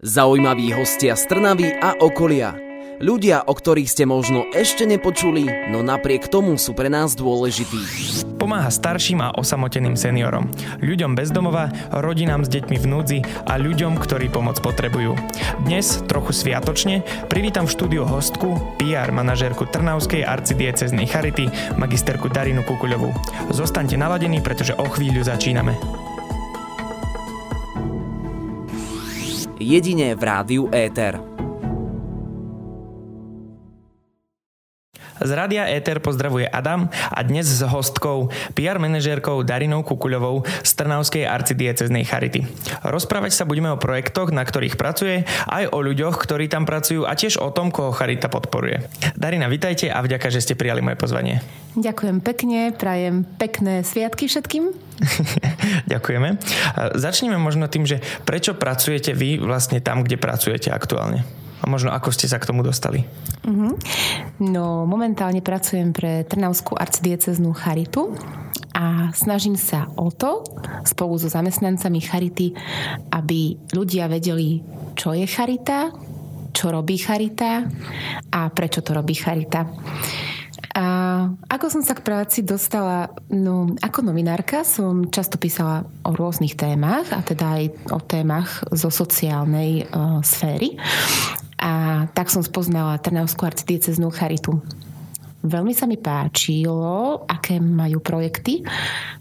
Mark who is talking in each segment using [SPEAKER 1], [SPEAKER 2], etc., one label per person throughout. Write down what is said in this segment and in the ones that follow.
[SPEAKER 1] Zaujímaví hostia z Trnavy a okolia. Ľudia, o ktorých ste možno ešte nepočuli, no napriek tomu sú pre nás dôležití.
[SPEAKER 2] Pomáha starším a osamoteným seniorom, ľuďom bez domova, rodinám s deťmi v núdzi a ľuďom, ktorí pomoc potrebujú. Dnes, trochu sviatočne, privítam v štúdiu hostku, PR manažérku Trnavskej arcidieceznej Charity, magisterku Darinu Kukuľovú. Zostaňte naladení, pretože o chvíľu začíname.
[SPEAKER 1] Jedine v rádiu Éter.
[SPEAKER 2] Z Rádia Éter pozdravuje Adam a dnes s hostkou, PR manažérkou Darinou Kukuľovou z Trnavskej arcidieceznej Charity. Rozprávať sa budeme o projektoch, na ktorých pracuje, aj o ľuďoch, ktorí tam pracujú a tiež o tom, koho Charita podporuje. Darina, vitajte a vďaka, že ste prijali moje pozvanie.
[SPEAKER 3] Ďakujem pekne, prajem pekné sviatky všetkým.
[SPEAKER 2] Ďakujeme. Začneme možno tým, že prečo pracujete vy vlastne tam, kde pracujete aktuálne? A možno ako ste sa k tomu dostali?
[SPEAKER 3] Uh-huh. No, momentálne pracujem pre Trnavskú arcidieceznú Charitu a snažím sa o to spolu so zamestnancami Charity, aby ľudia vedeli, čo je Charita, čo robí Charita a prečo to robí Charita. A ako som sa k práci dostala, no ako novinárka som často písala o rôznych témach a teda aj o témach zo sociálnej uh, sféry. A tak som spoznala Trnavskú arcidieceznú charitu. Veľmi sa mi páčilo, aké majú projekty,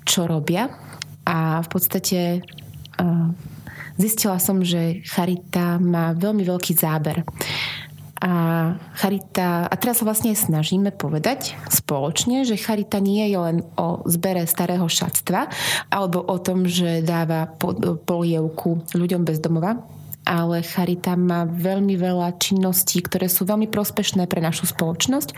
[SPEAKER 3] čo robia a v podstate zistila som, že Charita má veľmi veľký záber. A Charita, a teraz sa vlastne snažíme povedať spoločne, že Charita nie je len o zbere starého šatstva alebo o tom, že dáva polievku ľuďom bez domova, ale Charita má veľmi veľa činností, ktoré sú veľmi prospešné pre našu spoločnosť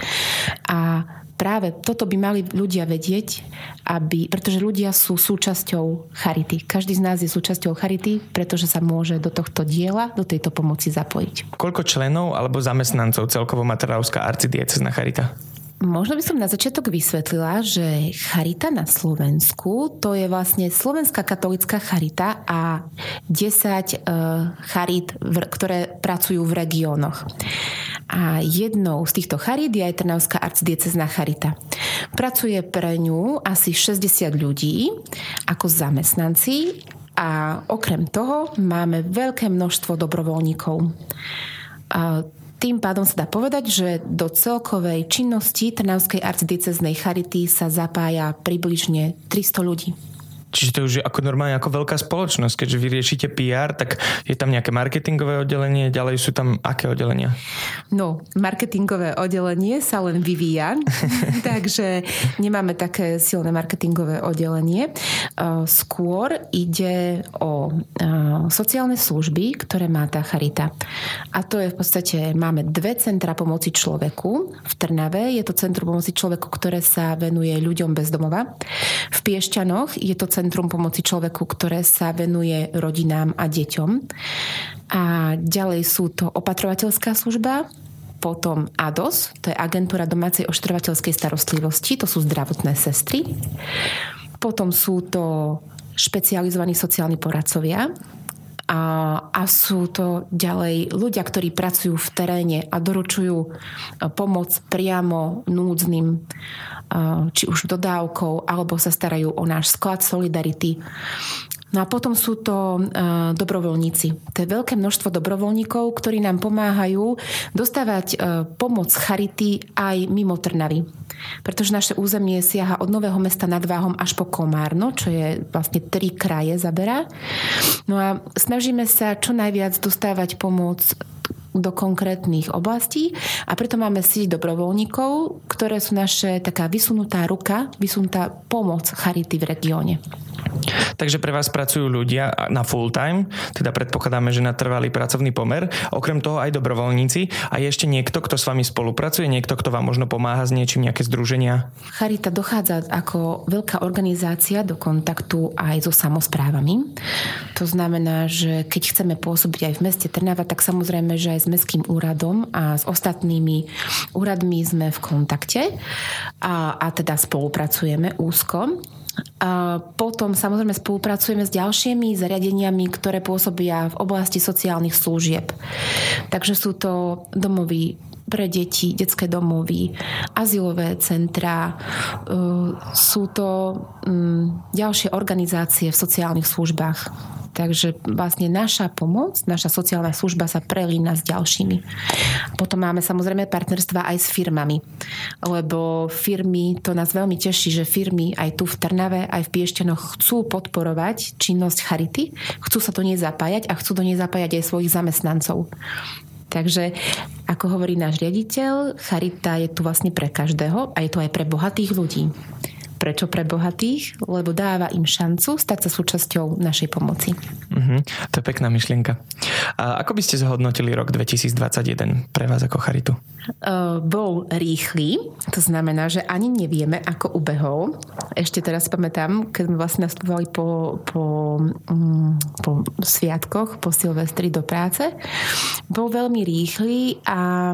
[SPEAKER 3] a práve toto by mali ľudia vedieť, aby, pretože ľudia sú súčasťou Charity. Každý z nás je súčasťou Charity, pretože sa môže do tohto diela, do tejto pomoci zapojiť.
[SPEAKER 2] Koľko členov alebo zamestnancov celkovo má Trnavská arcidiecezna Charita?
[SPEAKER 3] Možno by som na začiatok vysvetlila, že charita na Slovensku to je vlastne Slovenská katolická charita a 10 uh, e, charit, ktoré pracujú v regiónoch. A jednou z týchto charít je aj Trnavská arcidiecezná charita. Pracuje pre ňu asi 60 ľudí ako zamestnanci a okrem toho máme veľké množstvo dobrovoľníkov. Tým pádom sa dá povedať, že do celkovej činnosti Trnavskej arcidieceznej charity sa zapája približne 300 ľudí.
[SPEAKER 2] Čiže to už je ako normálne ako veľká spoločnosť, keďže vy riešite PR, tak je tam nejaké marketingové oddelenie, ďalej sú tam aké oddelenia?
[SPEAKER 3] No, marketingové oddelenie sa len vyvíja, takže nemáme také silné marketingové oddelenie. Skôr ide o sociálne služby, ktoré má tá charita. A to je v podstate, máme dve centra pomoci človeku v Trnave. Je to Centrum pomoci človeku, ktoré sa venuje ľuďom bez domova. V Piešťanoch je to Centrum pomoci človeku, ktoré sa venuje rodinám a deťom. A ďalej sú to opatrovateľská služba, potom ADOS, to je agentúra domácej ošetrovateľskej starostlivosti, to sú zdravotné sestry. Potom sú to špecializovaní sociálni poradcovia, a, a sú to ďalej ľudia, ktorí pracujú v teréne a doručujú e, pomoc priamo núdznym či už dodávkou, alebo sa starajú o náš sklad Solidarity. No a potom sú to uh, dobrovoľníci. To je veľké množstvo dobrovoľníkov, ktorí nám pomáhajú dostávať uh, pomoc Charity aj mimo Trnavy. Pretože naše územie siaha od Nového mesta nad Váhom až po Komárno, čo je vlastne tri kraje zaberá. No a snažíme sa čo najviac dostávať pomoc do konkrétnych oblastí a preto máme sieť dobrovoľníkov, ktoré sú naše taká vysunutá ruka, vysunutá pomoc Charity v regióne.
[SPEAKER 2] Takže pre vás pracujú ľudia na full time, teda predpokladáme, že na trvalý pracovný pomer, okrem toho aj dobrovoľníci a je ešte niekto, kto s vami spolupracuje, niekto, kto vám možno pomáha s niečím, nejaké združenia?
[SPEAKER 3] Charita dochádza ako veľká organizácia do kontaktu aj so samozprávami. To znamená, že keď chceme pôsobiť aj v meste Trnava, tak samozrejme, že aj s mestským úradom a s ostatnými úradmi sme v kontakte a, a teda spolupracujeme úzko. A potom samozrejme spolupracujeme s ďalšími zariadeniami, ktoré pôsobia v oblasti sociálnych služieb. Takže sú to domovy pre deti, detské domovy, azylové centra. E, sú to mm, ďalšie organizácie v sociálnych službách. Takže vlastne naša pomoc, naša sociálna služba sa prelína s ďalšími. Potom máme samozrejme partnerstva aj s firmami, lebo firmy, to nás veľmi teší, že firmy aj tu v Trnave, aj v Piešťanoch chcú podporovať činnosť Charity, chcú sa do nej zapájať a chcú do nej zapájať aj svojich zamestnancov. Takže, ako hovorí náš riaditeľ, charita je tu vlastne pre každého a je to aj pre bohatých ľudí. Prečo pre bohatých? Lebo dáva im šancu stať sa súčasťou našej pomoci.
[SPEAKER 2] Uh-huh. To je pekná myšlienka. A ako by ste zhodnotili rok 2021 pre vás ako charitu?
[SPEAKER 3] Uh, bol rýchly, to znamená, že ani nevieme, ako ubehol. Ešte teraz pamätám, keď sme vlastne nastupovali po, po, um, po sviatkoch, po Silvestri do práce. Bol veľmi rýchly a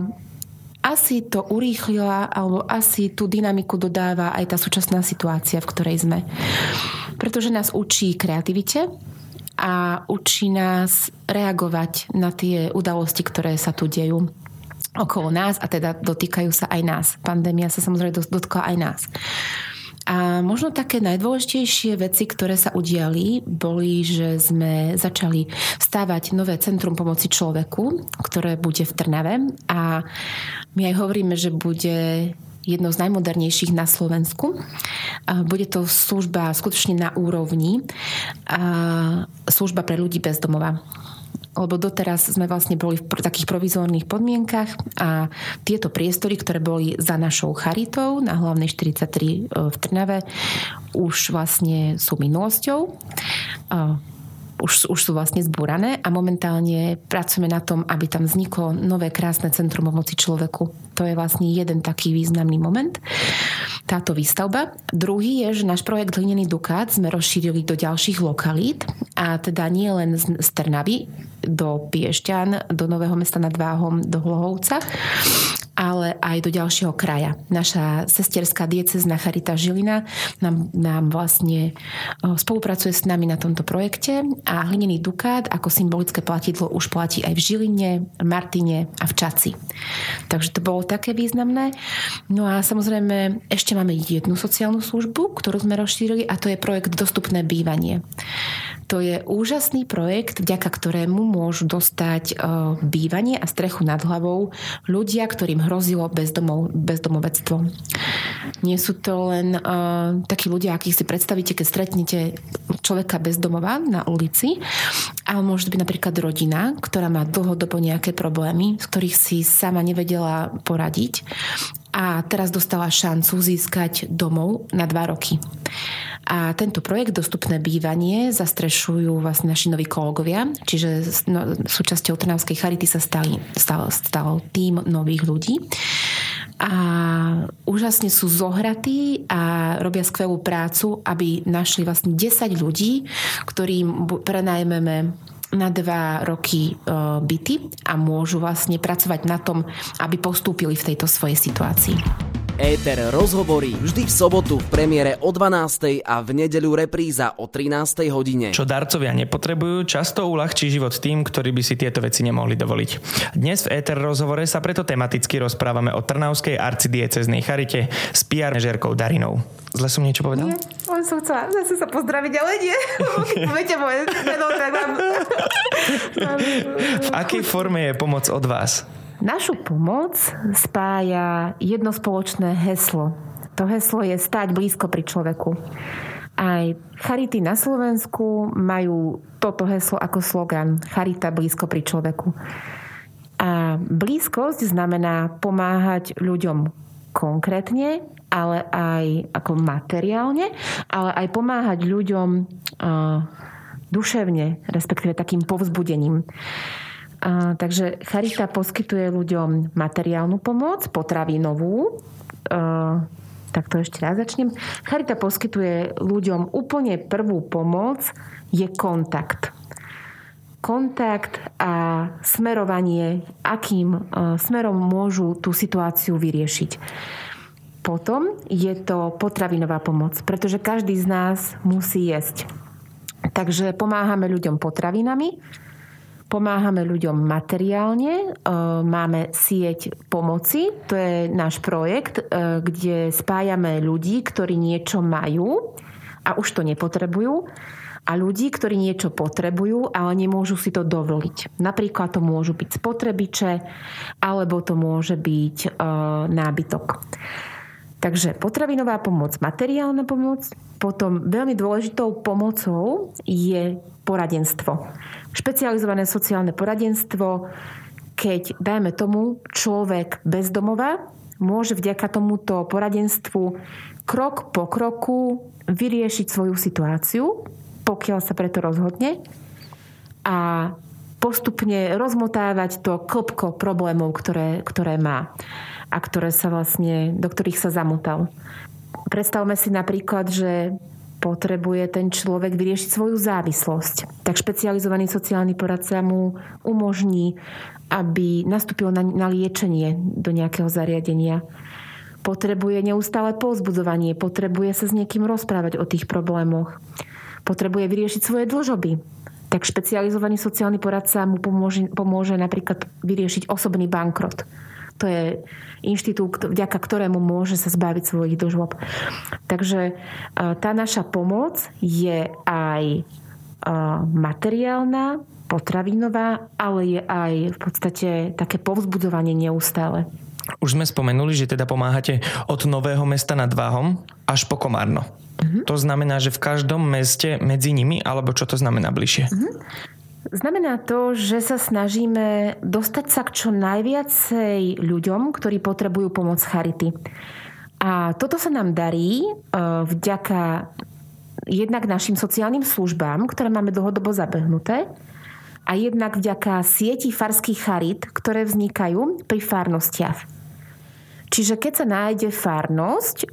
[SPEAKER 3] asi to urýchlila alebo asi tú dynamiku dodáva aj tá súčasná situácia, v ktorej sme. Pretože nás učí kreativite a učí nás reagovať na tie udalosti, ktoré sa tu dejú okolo nás a teda dotýkajú sa aj nás. Pandémia sa samozrejme dotkla aj nás. A možno také najdôležitejšie veci, ktoré sa udiali, boli, že sme začali stávať nové centrum pomoci človeku, ktoré bude v Trnave a my aj hovoríme, že bude jedno z najmodernejších na Slovensku. Bude to služba skutočne na úrovni, služba pre ľudí bez domova lebo doteraz sme vlastne boli v takých provizórnych podmienkach a tieto priestory, ktoré boli za našou charitou na hlavnej 43 e, v Trnave, už vlastne sú minulosťou už, už sú vlastne zbúrané a momentálne pracujeme na tom, aby tam vzniklo nové krásne centrum pomoci človeku. To je vlastne jeden taký významný moment, táto výstavba. Druhý je, že náš projekt Hlinený Dukát sme rozšírili do ďalších lokalít a teda nie len z Trnavy do Piešťan, do Nového mesta nad Váhom, do Hlohovca, ale aj do ďalšieho kraja. Naša sesterská diecezna Charita Žilina nám, nám vlastne spolupracuje s nami na tomto projekte a hlinený dukát ako symbolické platidlo už platí aj v Žiline, Martine a v Čaci. Takže to bolo také významné. No a samozrejme ešte máme jednu sociálnu službu, ktorú sme rozšírili a to je projekt Dostupné bývanie. To je úžasný projekt, vďaka ktorému môžu dostať e, bývanie a strechu nad hlavou ľudia, ktorým hrozilo bezdomov, bezdomovectvo. Nie sú to len uh, takí ľudia, akých si predstavíte, keď stretnete človeka bezdomova na ulici, ale môže byť napríklad rodina, ktorá má dlhodobo nejaké problémy, z ktorých si sama nevedela poradiť a teraz dostala šancu získať domov na dva roky. A tento projekt Dostupné bývanie zastrešujú vlastne naši noví kolegovia, čiže no, súčasťou Trnavskej charity sa stali, stal, stal tým nových ľudí. A úžasne sú zohratí a robia skvelú prácu, aby našli vlastne 10 ľudí, ktorým prenajmeme na dva roky e, byty a môžu vlastne pracovať na tom, aby postúpili v tejto svojej situácii.
[SPEAKER 1] Éter rozhovorí vždy v sobotu v premiére o 12. a v nedeľu repríza o 13. hodine.
[SPEAKER 2] Čo darcovia nepotrebujú, často uľahčí život tým, ktorí by si tieto veci nemohli dovoliť. Dnes v Éter rozhovore sa preto tematicky rozprávame o Trnavskej arcidieceznej charite s PR manažérkou Darinou. Zle som niečo povedal?
[SPEAKER 3] Nie, on som chcela zase sa pozdraviť, ale nie. Viete moje meno, tak vám...
[SPEAKER 2] v akej forme je pomoc od vás?
[SPEAKER 3] Našu pomoc spája jedno spoločné heslo. To heslo je stať blízko pri človeku. Aj Charity na Slovensku majú toto heslo ako slogan Charita blízko pri človeku. A blízkosť znamená pomáhať ľuďom konkrétne, ale aj ako materiálne, ale aj pomáhať ľuďom uh, duševne, respektíve takým povzbudením. Takže Charita poskytuje ľuďom materiálnu pomoc, potravinovú. A, tak to ešte raz začnem. Charita poskytuje ľuďom úplne prvú pomoc, je kontakt. Kontakt a smerovanie, akým smerom môžu tú situáciu vyriešiť potom je to potravinová pomoc, pretože každý z nás musí jesť. Takže pomáhame ľuďom potravinami, pomáhame ľuďom materiálne, e, máme sieť pomoci, to je náš projekt, e, kde spájame ľudí, ktorí niečo majú a už to nepotrebujú a ľudí, ktorí niečo potrebujú, ale nemôžu si to dovoliť. Napríklad to môžu byť spotrebiče, alebo to môže byť e, nábytok. Takže potravinová pomoc, materiálna pomoc, potom veľmi dôležitou pomocou je poradenstvo. Špecializované sociálne poradenstvo, keď, dajme tomu, človek bez domova môže vďaka tomuto poradenstvu krok po kroku vyriešiť svoju situáciu, pokiaľ sa preto rozhodne a postupne rozmotávať to klopko problémov, ktoré, ktoré má a ktoré sa vlastne, do ktorých sa zamotal. Predstavme si napríklad, že potrebuje ten človek vyriešiť svoju závislosť. Tak špecializovaný sociálny poradca mu umožní, aby nastúpil na, na liečenie do nejakého zariadenia. Potrebuje neustále povzbudzovanie, potrebuje sa s niekým rozprávať o tých problémoch. Potrebuje vyriešiť svoje dlžoby. Tak špecializovaný sociálny poradca mu pomôže, pomôže napríklad vyriešiť osobný bankrot to je inštitút, vďaka ktorému môže sa zbaviť svojich dlžob. Takže e, tá naša pomoc je aj e, materiálna, potravinová, ale je aj v podstate také povzbudzovanie neustále.
[SPEAKER 2] Už sme spomenuli, že teda pomáhate od Nového mesta nad Váhom až po Komárno. Uh-huh. To znamená, že v každom meste medzi nimi, alebo čo to znamená bližšie? Uh-huh.
[SPEAKER 3] Znamená to, že sa snažíme dostať sa k čo najviacej ľuďom, ktorí potrebujú pomoc charity. A toto sa nám darí e, vďaka jednak našim sociálnym službám, ktoré máme dlhodobo zabehnuté, a jednak vďaka sieti farských charit, ktoré vznikajú pri farnostiach. Čiže keď sa nájde farnosť, e,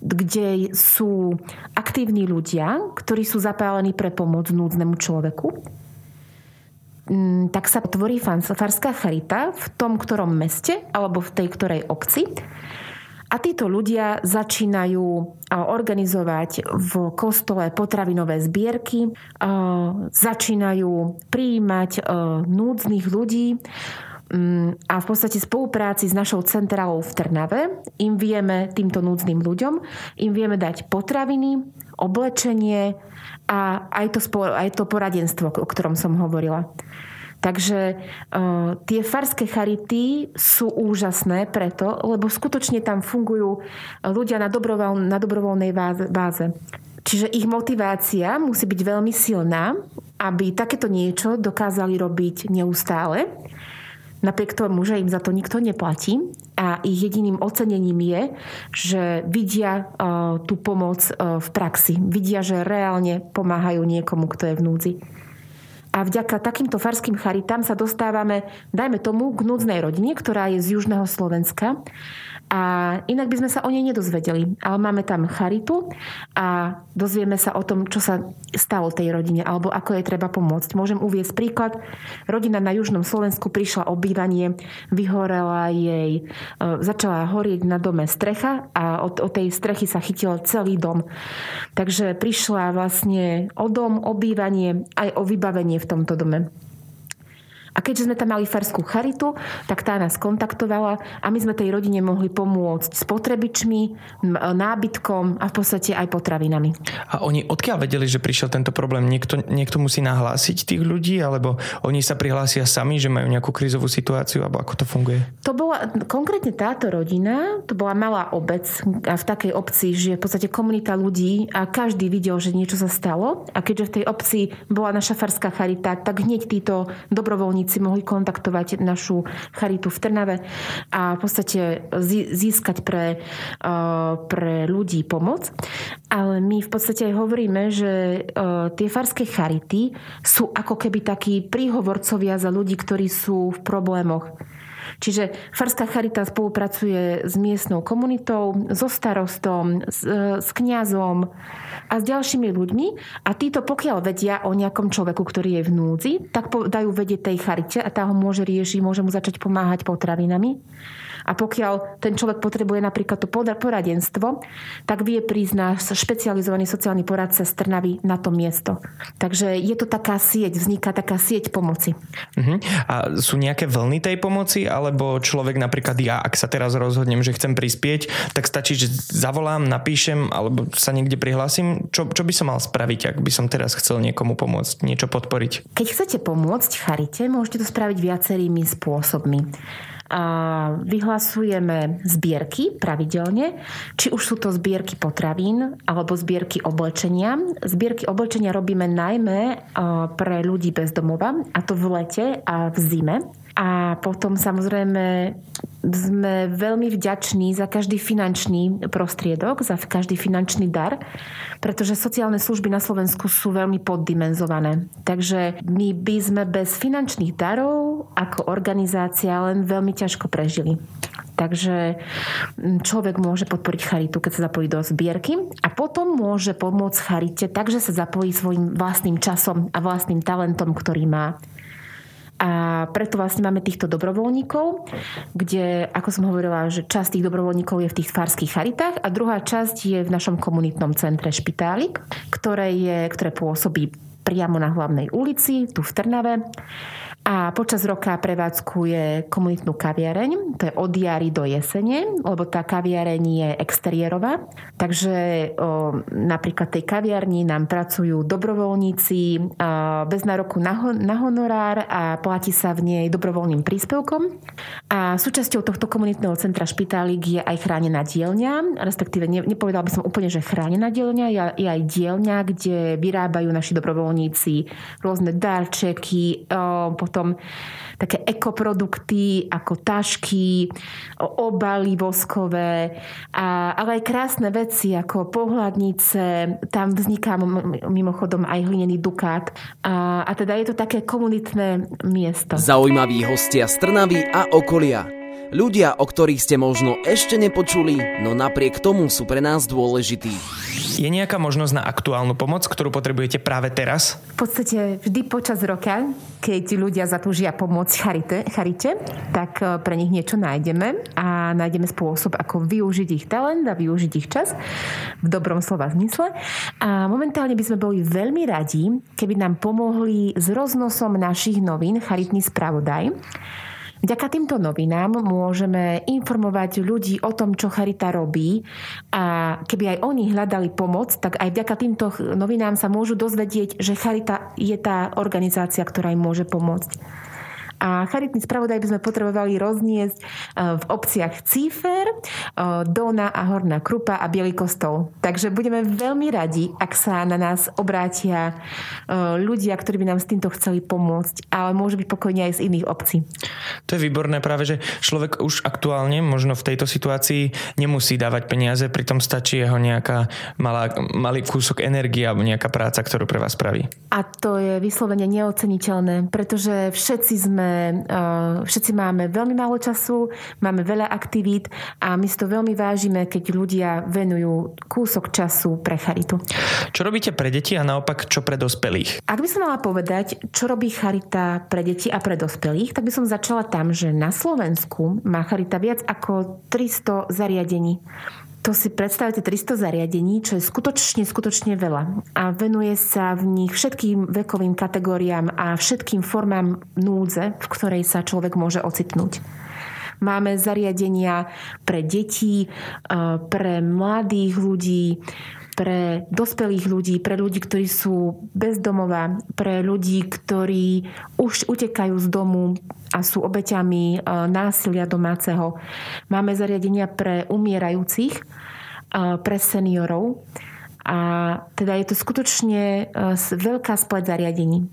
[SPEAKER 3] kde sú aktívni ľudia, ktorí sú zapálení pre pomoc núdznemu človeku, tak sa tvorí farská charita v tom ktorom meste alebo v tej ktorej obci. A títo ľudia začínajú organizovať v kostole potravinové zbierky, začínajú prijímať núdznych ľudí mm, a v podstate spolupráci s našou centrálou v Trnave im vieme, týmto núdznym ľuďom, im vieme dať potraviny, oblečenie a aj to, aj to poradenstvo, o ktorom som hovorila. Takže uh, tie farské charity sú úžasné preto, lebo skutočne tam fungujú ľudia na, dobrovoľ, na dobrovoľnej báze. Čiže ich motivácia musí byť veľmi silná, aby takéto niečo dokázali robiť neustále. Napriek tomu, že im za to nikto neplatí a ich jediným ocenením je, že vidia uh, tú pomoc uh, v praxi. Vidia, že reálne pomáhajú niekomu, kto je v núdzi. A vďaka takýmto farským charitám sa dostávame, dajme tomu, k núdznej rodine, ktorá je z južného Slovenska a inak by sme sa o nej nedozvedeli. Ale máme tam charitu a dozvieme sa o tom, čo sa stalo tej rodine alebo ako jej treba pomôcť. Môžem uviezť príklad. Rodina na južnom Slovensku prišla o bývanie, vyhorela jej, e, začala horieť na dome strecha a od, od tej strechy sa chytil celý dom. Takže prišla vlastne o dom, o bývanie, aj o vybavenie v tomto dome. A keďže sme tam mali farskú charitu, tak tá nás kontaktovala a my sme tej rodine mohli pomôcť s potrebičmi, nábytkom a v podstate aj potravinami.
[SPEAKER 2] A oni odkiaľ vedeli, že prišiel tento problém? Niekto, niekto musí nahlásiť tých ľudí, alebo oni sa prihlásia sami, že majú nejakú krizovú situáciu, alebo ako to funguje?
[SPEAKER 3] To bola konkrétne táto rodina, to bola malá obec a v takej obci žije v podstate komunita ľudí a každý videl, že niečo sa stalo a keďže v tej obci bola naša farská charita, tak hneď títo dobrovoľníci dobrovoľníci mohli kontaktovať našu charitu v Trnave a v podstate získať pre, pre ľudí pomoc. Ale my v podstate aj hovoríme, že tie farské charity sú ako keby takí príhovorcovia za ľudí, ktorí sú v problémoch. Čiže Farská charita spolupracuje s miestnou komunitou, so starostom, s, s kňazom, a s ďalšími ľuďmi a títo pokiaľ vedia o nejakom človeku, ktorý je v núdzi, tak dajú vedieť tej charite a tá ho môže riešiť, môže mu začať pomáhať potravinami. A pokiaľ ten človek potrebuje napríklad to poradenstvo, tak vie prísť náš špecializovaný sociálny poradca z Trnavy na to miesto. Takže je to taká sieť, vzniká taká sieť pomoci.
[SPEAKER 2] Uh-huh. A sú nejaké vlny tej pomoci, alebo človek napríklad ja, ak sa teraz rozhodnem, že chcem prispieť, tak stačí, že zavolám, napíšem alebo sa niekde prihlásim. Čo, čo by som mal spraviť, ak by som teraz chcel niekomu pomôcť, niečo podporiť?
[SPEAKER 3] Keď chcete pomôcť charite, môžete to spraviť viacerými spôsobmi a vyhlasujeme zbierky pravidelne, či už sú to zbierky potravín alebo zbierky oblečenia. Zbierky oblečenia robíme najmä pre ľudí bez domova, a to v lete a v zime. A potom samozrejme sme veľmi vďační za každý finančný prostriedok, za každý finančný dar, pretože sociálne služby na Slovensku sú veľmi poddimenzované. Takže my by sme bez finančných darov ako organizácia len veľmi ťažko prežili. Takže človek môže podporiť charitu, keď sa zapojí do zbierky a potom môže pomôcť charite takže sa zapojí svojim vlastným časom a vlastným talentom, ktorý má. A preto vlastne máme týchto dobrovoľníkov, kde, ako som hovorila, že časť tých dobrovoľníkov je v tých farských charitách a druhá časť je v našom komunitnom centre Špitálik, ktoré, je, ktoré pôsobí priamo na hlavnej ulici, tu v Trnave a počas roka prevádzkuje komunitnú kaviareň, to je od jary do jesene, lebo tá kaviareň je exteriérová. Takže o, napríklad tej kaviarni nám pracujú dobrovoľníci o, bez nároku na, ho, na honorár a platí sa v nej dobrovoľným príspevkom. A súčasťou tohto komunitného centra Špitálik je aj chránená dielňa, respektíve ne, nepovedal by som úplne, že chránená dielňa, je, je aj dielňa, kde vyrábajú naši dobrovoľníci rôzne darčeky, o, potom také ekoprodukty ako tašky, obaly voskové, a, ale aj krásne veci ako pohľadnice, tam vzniká mimochodom aj hlinený dukát a, a teda je to také komunitné miesto.
[SPEAKER 1] Zaujímaví hostia z Trnavy a okolia. Ľudia, o ktorých ste možno ešte nepočuli, no napriek tomu sú pre nás dôležití.
[SPEAKER 2] Je nejaká možnosť na aktuálnu pomoc, ktorú potrebujete práve teraz?
[SPEAKER 3] V podstate vždy počas roka, keď ľudia zatúžia pomôcť charite, charite, tak e, pre nich niečo nájdeme a nájdeme spôsob, ako využiť ich talent a využiť ich čas v dobrom slova zmysle. A momentálne by sme boli veľmi radi, keby nám pomohli s roznosom našich novín Charitný spravodaj. Vďaka týmto novinám môžeme informovať ľudí o tom, čo Charita robí a keby aj oni hľadali pomoc, tak aj vďaka týmto novinám sa môžu dozvedieť, že Charita je tá organizácia, ktorá im môže pomôcť. A charitný spravodaj by sme potrebovali rozniesť e, v obciach Cífer, e, Dona a Horná Krupa a Bielý kostol. Takže budeme veľmi radi, ak sa na nás obrátia e, ľudia, ktorí by nám s týmto chceli pomôcť, ale môže byť pokojne aj z iných obcí.
[SPEAKER 2] To je výborné práve, že človek už aktuálne, možno v tejto situácii, nemusí dávať peniaze, pritom stačí jeho nejaká malá, malý kúsok energie alebo nejaká práca, ktorú pre vás spraví.
[SPEAKER 3] A to je vyslovene neoceniteľné, pretože všetci sme všetci máme veľmi málo času, máme veľa aktivít a my si to veľmi vážime, keď ľudia venujú kúsok času pre charitu.
[SPEAKER 2] Čo robíte pre deti a naopak čo pre dospelých?
[SPEAKER 3] Ak by som mala povedať, čo robí charita pre deti a pre dospelých, tak by som začala tam, že na Slovensku má charita viac ako 300 zariadení to si predstavte 300 zariadení, čo je skutočne, skutočne veľa. A venuje sa v nich všetkým vekovým kategóriám a všetkým formám núdze, v ktorej sa človek môže ocitnúť. Máme zariadenia pre deti, pre mladých ľudí, pre dospelých ľudí, pre ľudí, ktorí sú bezdomová, pre ľudí, ktorí už utekajú z domu a sú obeťami e, násilia domáceho. Máme zariadenia pre umierajúcich, e, pre seniorov. A teda je to skutočne e, veľká spleť zariadení.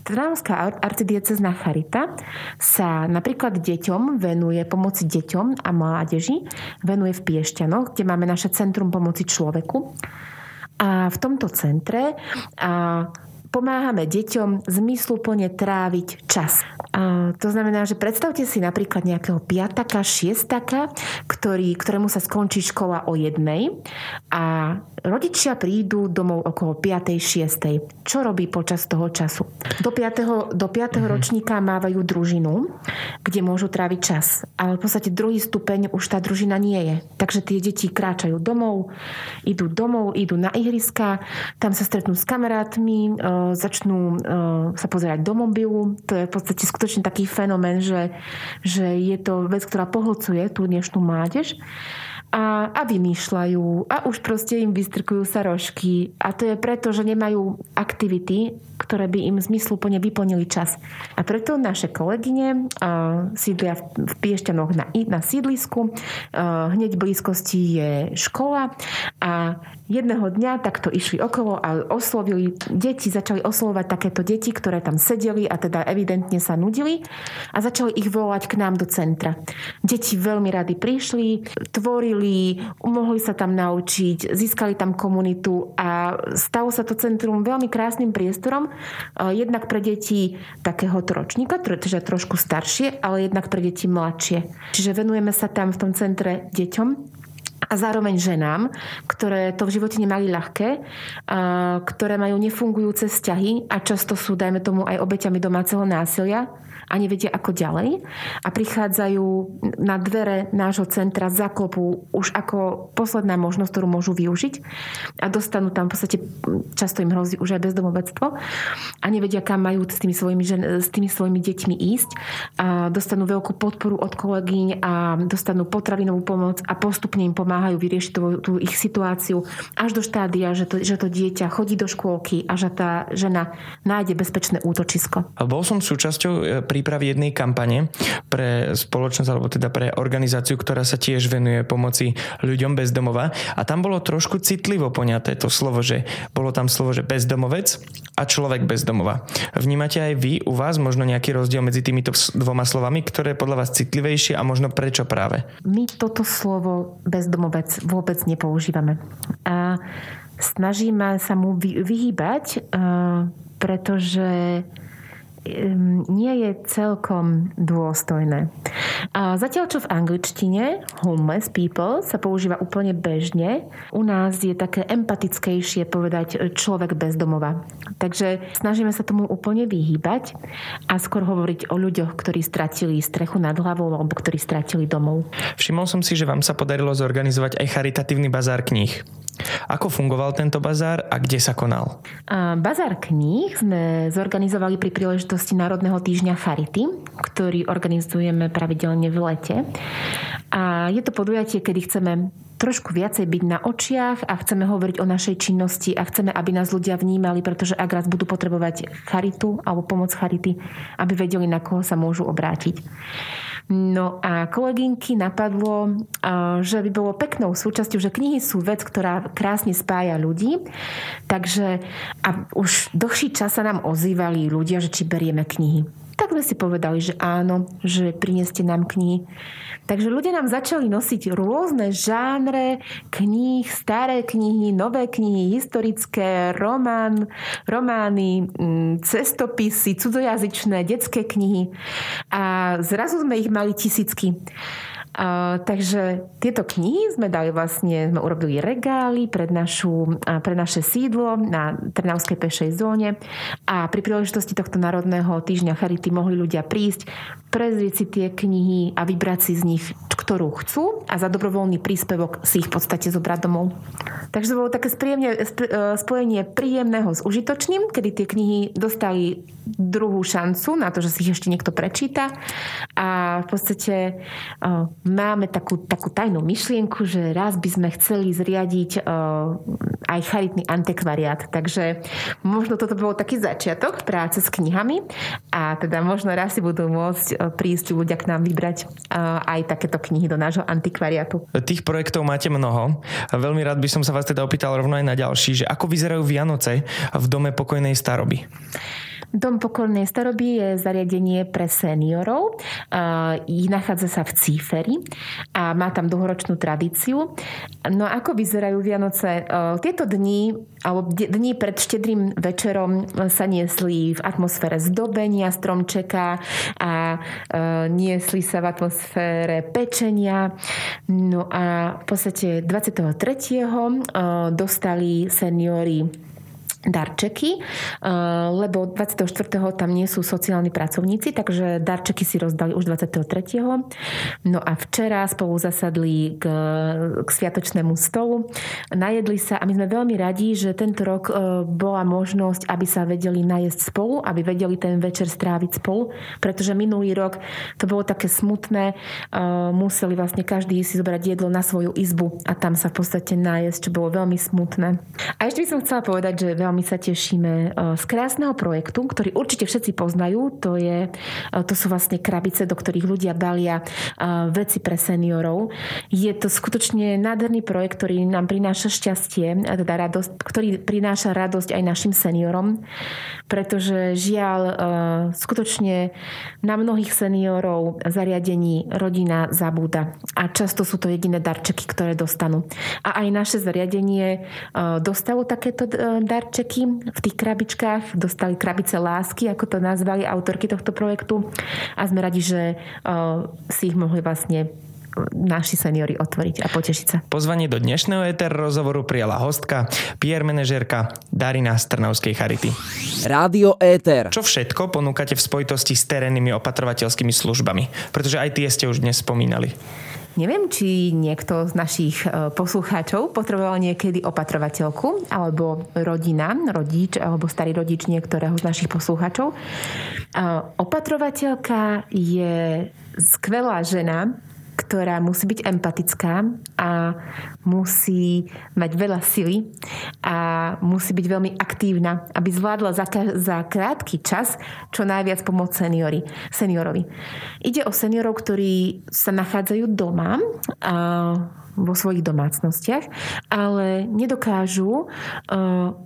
[SPEAKER 3] Trnavská arcidiecezná charita sa napríklad deťom venuje, pomoci deťom a mládeži, venuje v Piešťanoch, kde máme naše Centrum pomoci človeku. A v tomto centre a pomáhame deťom zmysluplne tráviť čas. A to znamená, že predstavte si napríklad nejakého piataka, šiestaka, ktorý, ktorému sa skončí škola o jednej a rodičia prídu domov okolo 5. 6. Čo robí počas toho času? Do 5. Do 5. Mm-hmm. ročníka mávajú družinu, kde môžu tráviť čas. Ale v podstate druhý stupeň už tá družina nie je. Takže tie deti kráčajú domov, idú domov, idú na ihriska, tam sa stretnú s kamarátmi, začnú e, sa pozerať do mobilu. To je v podstate skutočne taký fenomén, že, že je to vec, ktorá pohlcuje tú dnešnú mládež a, a vymýšľajú a už proste im vystrkujú sa rožky a to je preto, že nemajú aktivity, ktoré by im zmysluplne vyplnili čas. A preto naše kolegyne uh, sídlia v, v Piešťanoch na, na sídlisku, uh, hneď v blízkosti je škola a jedného dňa takto išli okolo a oslovili deti, začali oslovať takéto deti, ktoré tam sedeli a teda evidentne sa nudili a začali ich volať k nám do centra. Deti veľmi rady prišli, tvorili, mohli sa tam naučiť, získali tam komunitu a stalo sa to centrum veľmi krásnym priestorom, jednak pre deti takého ročníka, teda trošku staršie, ale jednak pre deti mladšie. Čiže venujeme sa tam v tom centre deťom a zároveň ženám, ktoré to v živote nemali ľahké, ktoré majú nefungujúce vzťahy a často sú, dajme tomu, aj obeťami domáceho násilia a nevedia ako ďalej. A prichádzajú na dvere nášho centra zaklopu už ako posledná možnosť, ktorú môžu využiť. A dostanú tam v podstate, často im hrozí už aj bezdomovectvo. A nevedia, kam majú s tými svojimi, žen, s tými svojimi deťmi ísť. A dostanú veľkú podporu od kolegyň a dostanú potravinovú pomoc a postupne im pomáhajú vyriešiť tú, tú ich situáciu až do štádia, že to, že to dieťa chodí do škôlky a že tá žena nájde bezpečné útočisko.
[SPEAKER 2] Bol som súčasťou pri prípravy jednej kampane pre spoločnosť alebo teda pre organizáciu, ktorá sa tiež venuje pomoci ľuďom bez domova a tam bolo trošku citlivo poňaté to slovo, že bolo tam slovo, že bezdomovec a človek bez domova. Vnímate aj vy u vás možno nejaký rozdiel medzi týmito dvoma slovami, ktoré je podľa vás citlivejšie a možno prečo práve?
[SPEAKER 3] My toto slovo bezdomovec vôbec nepoužívame. A snažíme sa mu vyhýbať, pretože nie je celkom dôstojné. A zatiaľ, čo v angličtine homeless people sa používa úplne bežne, u nás je také empatickejšie povedať človek bez domova. Takže snažíme sa tomu úplne vyhýbať a skôr hovoriť o ľuďoch, ktorí stratili strechu nad hlavou alebo ktorí stratili domov.
[SPEAKER 2] Všimol som si, že vám sa podarilo zorganizovať aj charitatívny bazár kníh. Ako fungoval tento bazár a kde sa konal?
[SPEAKER 3] Bazár kníh sme zorganizovali pri príležitosti Národného týždňa Charity, ktorý organizujeme pravidelne v lete. A je to podujatie, kedy chceme trošku viacej byť na očiach a chceme hovoriť o našej činnosti a chceme, aby nás ľudia vnímali, pretože ak raz budú potrebovať charitu alebo pomoc charity, aby vedeli, na koho sa môžu obrátiť. No a kolegynky napadlo, že by bolo peknou súčasťou, že knihy sú vec, ktorá krásne spája ľudí. Takže a už dlhší čas sa nám ozývali ľudia, že či berieme knihy. Tak sme si povedali, že áno, že prineste nám knihy. Takže ľudia nám začali nosiť rôzne žánre kníh, staré knihy, nové knihy, historické, román, romány, mm, cestopisy, cudzojazyčné, detské knihy. A zrazu sme ich mali tisícky. A, takže tieto knihy sme dali vlastne, sme urobili regály pred, našu, pre naše sídlo na Trnavskej pešej zóne a pri príležitosti tohto Národného týždňa Charity mohli ľudia prísť, prezrieť si tie knihy a vybrať si z nich, ktorú chcú a za dobrovoľný príspevok si ich v podstate zobrať domov. Takže to bolo také spríjemne, e, spojenie príjemného s užitočným, kedy tie knihy dostali druhú šancu na to, že si ich ešte niekto prečíta a v podstate e, máme takú, takú tajnú myšlienku, že raz by sme chceli zriadiť e, aj charitný antikvariát. Takže možno toto bolo taký začiatok práce s knihami a teda možno raz si budú môcť prísť ľudia k nám vybrať aj takéto knihy do nášho antikvariatu.
[SPEAKER 2] Tých projektov máte mnoho. Veľmi rád by som sa vás teda opýtal rovno aj na ďalší, že ako vyzerajú Vianoce v dome pokojnej staroby?
[SPEAKER 3] Dom pokornej staroby je zariadenie pre seniorov. Nachádza sa v Cíferi a má tam dlhoročnú tradíciu. No ako vyzerajú Vianoce? Tieto dni, alebo dni pred štedrým večerom sa niesli v atmosfére zdobenia stromčeka a niesli sa v atmosfére pečenia. No a v podstate 23. dostali seniori darčeky, eh, lebo 24. tam nie sú sociálni pracovníci, takže darčeky si rozdali už 23. No a včera spolu zasadli k, k sviatočnému stolu, najedli sa a my sme veľmi radi, že tento rok eh, bola možnosť, aby sa vedeli najesť spolu, aby vedeli ten večer stráviť spolu, pretože minulý rok to bolo také smutné, eh, museli vlastne každý si zobrať jedlo na svoju izbu a tam sa v podstate najesť, čo bolo veľmi smutné. A ešte by som chcela povedať, že veľmi sa tešíme e, z krásneho projektu, ktorý určite všetci poznajú. To, je, e, to sú vlastne krabice, do ktorých ľudia balia e, veci pre seniorov. Je to skutočne nádherný projekt, ktorý nám prináša šťastie, teda radosť, ktorý prináša radosť aj našim seniorom, pretože žiaľ skutočne na mnohých seniorov zariadení rodina zabúda. A často sú to jediné darčeky, ktoré dostanú. A aj naše zariadenie dostalo takéto darčeky darčeky v tých krabičkách. Dostali krabice lásky, ako to nazvali autorky tohto projektu. A sme radi, že si ich mohli vlastne naši seniori otvoriť a potešiť sa.
[SPEAKER 2] Pozvanie do dnešného ETR rozhovoru prijala hostka, PR manažérka Darina z Trnavskej Charity.
[SPEAKER 1] Rádio ETR.
[SPEAKER 2] Čo všetko ponúkate v spojitosti s terénnymi opatrovateľskými službami? Pretože aj tie ste už dnes spomínali.
[SPEAKER 3] Neviem, či niekto z našich e, poslucháčov potreboval niekedy opatrovateľku alebo rodina, rodič alebo starý rodič niektorého z našich poslucháčov. E, opatrovateľka je skvelá žena, ktorá musí byť empatická a musí mať veľa sily a musí byť veľmi aktívna, aby zvládla za, za krátky čas čo najviac pomôcť seniori, seniorovi. Ide o seniorov, ktorí sa nachádzajú doma a vo svojich domácnostiach, ale nedokážu uh,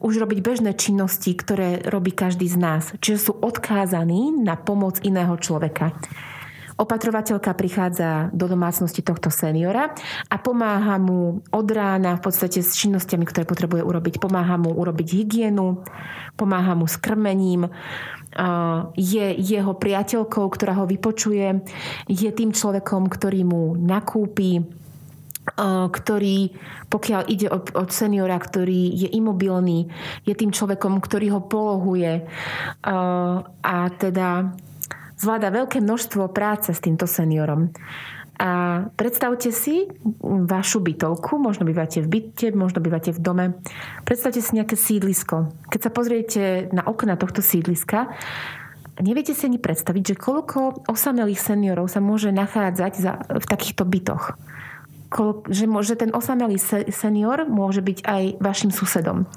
[SPEAKER 3] už robiť bežné činnosti, ktoré robí každý z nás. Čiže sú odkázaní na pomoc iného človeka. Opatrovateľka prichádza do domácnosti tohto seniora a pomáha mu od rána v podstate s činnosťami, ktoré potrebuje urobiť. Pomáha mu urobiť hygienu, pomáha mu s krmením, je jeho priateľkou, ktorá ho vypočuje, je tým človekom, ktorý mu nakúpi, ktorý, pokiaľ ide od, od seniora, ktorý je imobilný, je tým človekom, ktorý ho polohuje. A teda zvláda veľké množstvo práce s týmto seniorom. A predstavte si vašu bytovku, možno bývate v byte, možno bývate v dome. Predstavte si nejaké sídlisko. Keď sa pozriete na okna tohto sídliska, neviete si ani predstaviť, že koľko osamelých seniorov sa môže nachádzať za, v takýchto bytoch. Kol, že, že ten osamelý senior môže byť aj vašim susedom.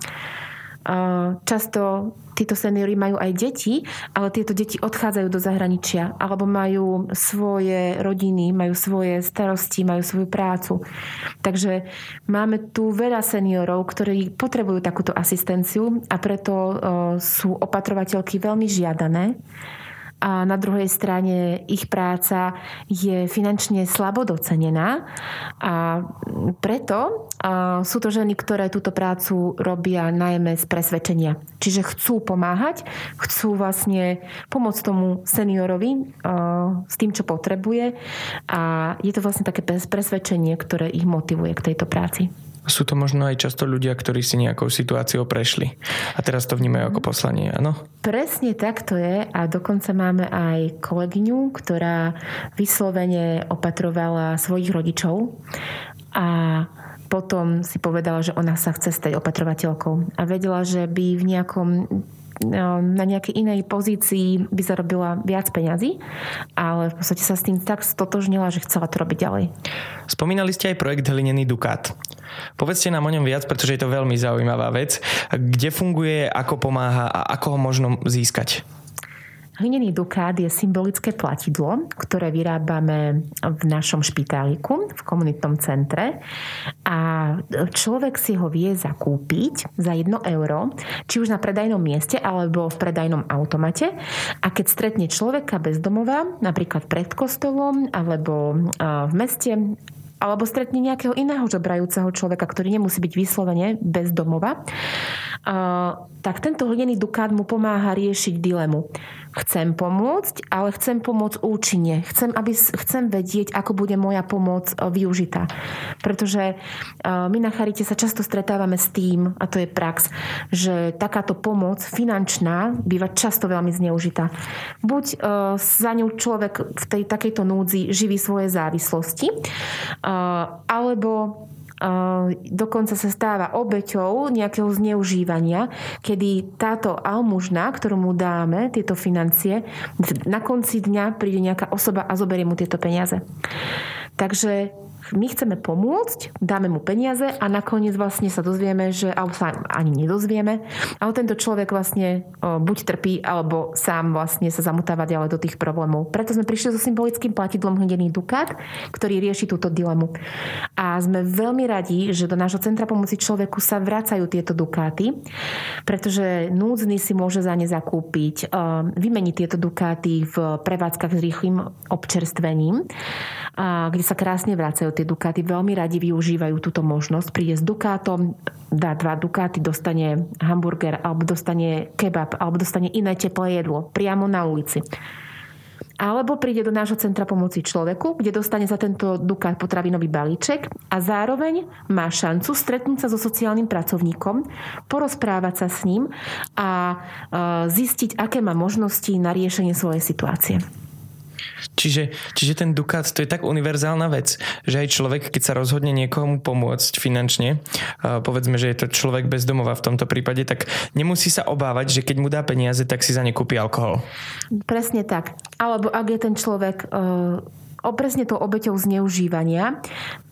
[SPEAKER 3] Často títo seniory majú aj deti, ale tieto deti odchádzajú do zahraničia alebo majú svoje rodiny, majú svoje starosti, majú svoju prácu. Takže máme tu veľa seniorov, ktorí potrebujú takúto asistenciu a preto sú opatrovateľky veľmi žiadané a na druhej strane ich práca je finančne slabo docenená. A preto sú to ženy, ktoré túto prácu robia najmä z presvedčenia. Čiže chcú pomáhať, chcú vlastne pomôcť tomu seniorovi s tým, čo potrebuje. A je to vlastne také presvedčenie, ktoré ich motivuje k tejto práci
[SPEAKER 2] sú to možno aj často ľudia, ktorí si nejakou situáciou prešli. A teraz to vnímajú ako poslanie, áno?
[SPEAKER 3] Presne tak to je. A dokonca máme aj kolegyňu, ktorá vyslovene opatrovala svojich rodičov a potom si povedala, že ona sa chce stať opatrovateľkou. A vedela, že by v nejakom na nejakej inej pozícii by zarobila viac peňazí, ale v podstate sa s tým tak stotožnila, že chcela to robiť ďalej.
[SPEAKER 2] Spomínali ste aj projekt Hlinený Dukát. Povedzte nám o ňom viac, pretože je to veľmi zaujímavá vec. Kde funguje, ako pomáha a ako ho možno získať?
[SPEAKER 3] Hlinený dukát je symbolické platidlo, ktoré vyrábame v našom špitáliku, v komunitnom centre. A človek si ho vie zakúpiť za 1 euro, či už na predajnom mieste alebo v predajnom automate. A keď stretne človeka bez domova, napríklad pred kostolom alebo v meste, alebo stretne nejakého iného žobrajúceho človeka, ktorý nemusí byť vyslovene bez domova, tak tento hlinený dukát mu pomáha riešiť dilemu chcem pomôcť, ale chcem pomôcť účinne. Chcem, aby, chcem vedieť, ako bude moja pomoc e, využitá. Pretože e, my na Charite sa často stretávame s tým, a to je prax, že takáto pomoc finančná býva často veľmi zneužitá. Buď e, za ňu človek v tej takejto núdzi živí svoje závislosti, alebo dokonca sa stáva obeťou nejakého zneužívania, kedy táto almužna, ktorú mu dáme, tieto financie, na konci dňa príde nejaká osoba a zoberie mu tieto peniaze. Takže my chceme pomôcť, dáme mu peniaze a nakoniec vlastne sa dozvieme, že alebo sa ani nedozvieme, ale tento človek vlastne buď trpí, alebo sám vlastne sa zamutáva ďalej do tých problémov. Preto sme prišli so symbolickým platidlom hnedený dukát, ktorý rieši túto dilemu. A sme veľmi radi, že do nášho Centra pomoci človeku sa vracajú tieto dukáty, pretože núdzny si môže za ne zakúpiť, vymeniť tieto dukáty v prevádzkach s rýchlým občerstvením, kde sa krásne vracajú tie Dukáty veľmi radi využívajú túto možnosť. Príde s Dukátom, dá dva Dukáty, dostane hamburger, alebo dostane kebab, alebo dostane iné teplé jedlo priamo na ulici. Alebo príde do nášho centra pomoci človeku, kde dostane za tento Dukát potravinový balíček a zároveň má šancu stretnúť sa so sociálnym pracovníkom, porozprávať sa s ním a e, zistiť, aké má možnosti na riešenie svojej situácie.
[SPEAKER 2] Čiže, čiže ten Dukát to je tak univerzálna vec, že aj človek, keď sa rozhodne niekomu pomôcť finančne, povedzme, že je to človek bez domova v tomto prípade, tak nemusí sa obávať, že keď mu dá peniaze, tak si za ne kúpi alkohol.
[SPEAKER 3] Presne tak. Alebo ak je ten človek o presne tou obeťou zneužívania,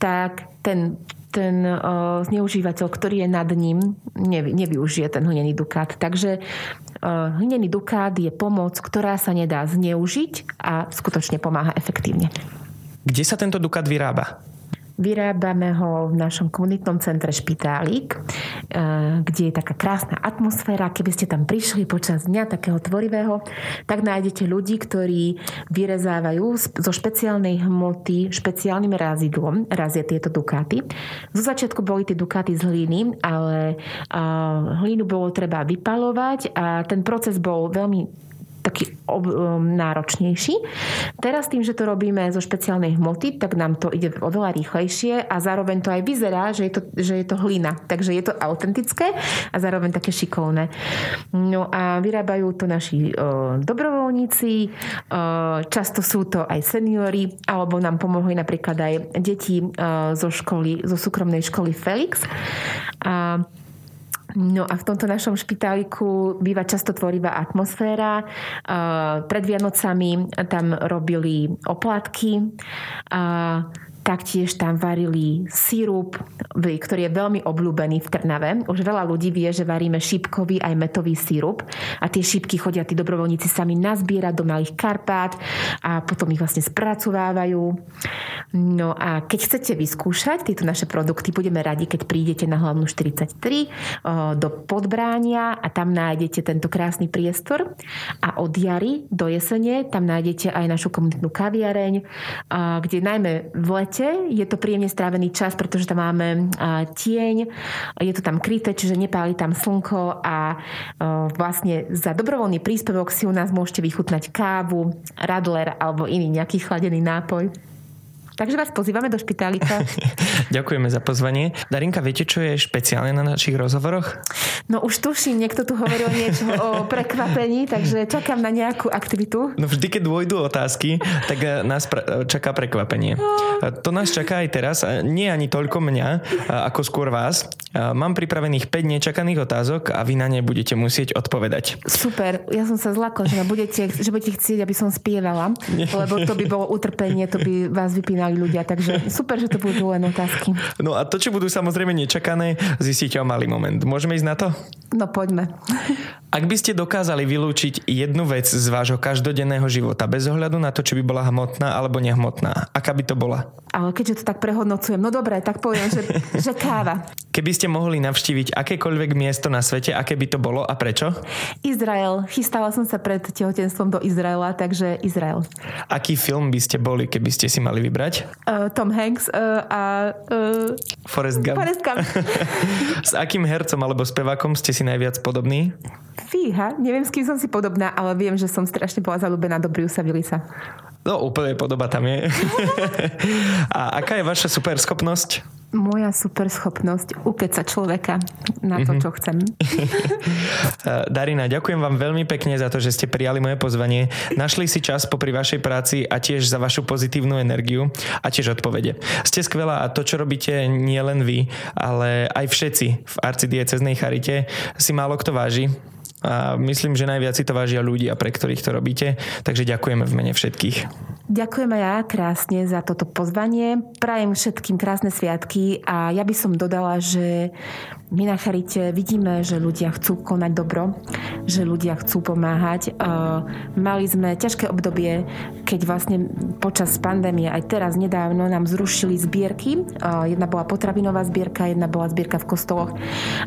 [SPEAKER 3] tak ten ten uh, zneužívateľ, ktorý je nad ním, nevy, nevyužije ten hlinený dukát. Takže uh, hlinený dukát je pomoc, ktorá sa nedá zneužiť a skutočne pomáha efektívne.
[SPEAKER 2] Kde sa tento dukát vyrába?
[SPEAKER 3] Vyrábame ho v našom komunitnom centre Špitálik, eh, kde je taká krásna atmosféra. Keby ste tam prišli počas dňa takého tvorivého, tak nájdete ľudí, ktorí vyrezávajú zo špeciálnej hmoty špeciálnym razidlom, razia tieto dukáty. Zo začiatku boli tie dukáty z hliny, ale hlínu bolo treba vypalovať a ten proces bol veľmi taký ob, um, náročnejší. Teraz tým, že to robíme zo špeciálnej hmoty, tak nám to ide oveľa rýchlejšie a zároveň to aj vyzerá, že je to, že je to hlina. Takže je to autentické a zároveň také šikovné. No a vyrábajú to naši uh, dobrovoľníci, uh, často sú to aj seniory, alebo nám pomohli napríklad aj deti uh, zo školy, zo súkromnej školy Felix. A No a v tomto našom špitáliku býva často tvorivá atmosféra. Pred Vianocami tam robili oplatky. Taktiež tam varili sírup, ktorý je veľmi obľúbený v Trnave. Už veľa ľudí vie, že varíme šípkový aj metový sírup a tie šípky chodia tí dobrovoľníci sami nazbierať do malých Karpát a potom ich vlastne spracovávajú. No a keď chcete vyskúšať tieto naše produkty, budeme radi, keď prídete na hlavnú 43 do Podbránia a tam nájdete tento krásny priestor a od jary do jesene tam nájdete aj našu komunitnú kaviareň, kde najmä v lete lete. Je to príjemne strávený čas, pretože tam máme tieň, je to tam kryté, čiže nepáli tam slnko a vlastne za dobrovoľný príspevok si u nás môžete vychutnať kávu, radler alebo iný nejaký chladený nápoj. Takže vás pozývame do špitálika.
[SPEAKER 2] Ďakujeme za pozvanie. Darinka, viete, čo je špeciálne na našich rozhovoroch?
[SPEAKER 3] No už tuším, niekto tu hovoril niečo o prekvapení, takže čakám na nejakú aktivitu.
[SPEAKER 2] No vždy, keď dôjdu otázky, tak eh, nás pre- čaká prekvapenie. No. To nás čaká aj teraz. Nie ani toľko mňa, ako skôr vás. Mám pripravených 5 nečakaných otázok a vy na ne budete musieť odpovedať.
[SPEAKER 3] Super. Ja som sa zlakla, že, budete, že budete chcieť, aby som spievala, lebo to by bolo utrpenie, to by vás vypínalo spomínali ľudia, takže super, že to budú len otázky.
[SPEAKER 2] No a to, čo budú samozrejme nečakané, zistíte o malý moment. Môžeme ísť na to?
[SPEAKER 3] No poďme.
[SPEAKER 2] Ak by ste dokázali vylúčiť jednu vec z vášho každodenného života, bez ohľadu na to, či by bola hmotná alebo nehmotná, aká by to bola?
[SPEAKER 3] Ale keďže to tak prehodnocujem, no dobre, tak poviem, že, že káva.
[SPEAKER 2] Keby ste mohli navštíviť akékoľvek miesto na svete, aké by to bolo a prečo?
[SPEAKER 3] Izrael. Chystala som sa pred tehotenstvom do Izraela, takže Izrael.
[SPEAKER 2] Aký film by ste boli, keby ste si mali vybrať?
[SPEAKER 3] Uh, Tom Hanks uh, a... Uh,
[SPEAKER 2] Forrest Gump.
[SPEAKER 3] Forrest Gump.
[SPEAKER 2] S akým hercom alebo spevákom ste si najviac podobní?
[SPEAKER 3] Fíha, neviem, s kým som si podobná, ale viem, že som strašne bola zalúbená do Bruce'a Willisa.
[SPEAKER 2] No, úplne podoba tam je. A aká je vaša super schopnosť?
[SPEAKER 3] Moja super schopnosť ukeca človeka na to, čo chcem.
[SPEAKER 2] Darina, ďakujem vám veľmi pekne za to, že ste prijali moje pozvanie. Našli si čas popri vašej práci a tiež za vašu pozitívnu energiu a tiež odpovede. Ste skvelá a to, čo robíte, nie len vy, ale aj všetci v arcidieceznej charite si málo kto váži a myslím, že najviac si to vážia ľudia, pre ktorých to robíte, takže ďakujeme v mene všetkých.
[SPEAKER 3] Ďakujem aj ja krásne za toto pozvanie. Prajem všetkým krásne sviatky a ja by som dodala, že my na Charite vidíme, že ľudia chcú konať dobro, že ľudia chcú pomáhať. Mali sme ťažké obdobie, keď vlastne počas pandémie aj teraz nedávno nám zrušili zbierky. Jedna bola potravinová zbierka, jedna bola zbierka v kostoloch.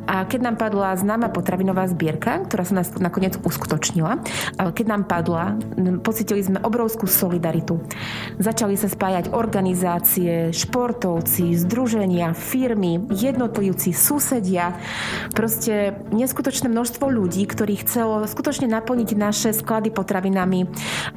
[SPEAKER 3] A keď nám padla známa potravinová zbierka, ktorá sa nás nakoniec uskutočnila, keď nám padla, pocitili sme obrovskú solidaritu. Začali sa spájať organizácie, športovci, združenia, firmy, jednotlivci, susedia, ľudia. Proste neskutočné množstvo ľudí, ktorí chcelo skutočne naplniť naše sklady potravinami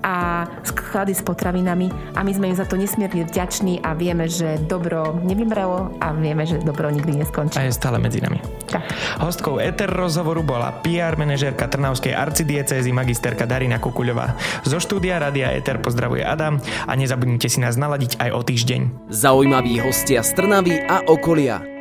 [SPEAKER 3] a sklady s potravinami a my sme im za to nesmierne vďační a vieme, že dobro nevymrelo a vieme, že dobro nikdy neskončí.
[SPEAKER 2] A je stále medzi nami.
[SPEAKER 3] Tak.
[SPEAKER 2] Hostkou Eter rozhovoru bola PR manažérka Trnavskej arcidiecézy magisterka Darina Kukuľová. Zo štúdia Radia Eter pozdravuje Adam a nezabudnite si nás naladiť aj o týždeň.
[SPEAKER 1] Zaujímaví hostia z Trnavy a okolia.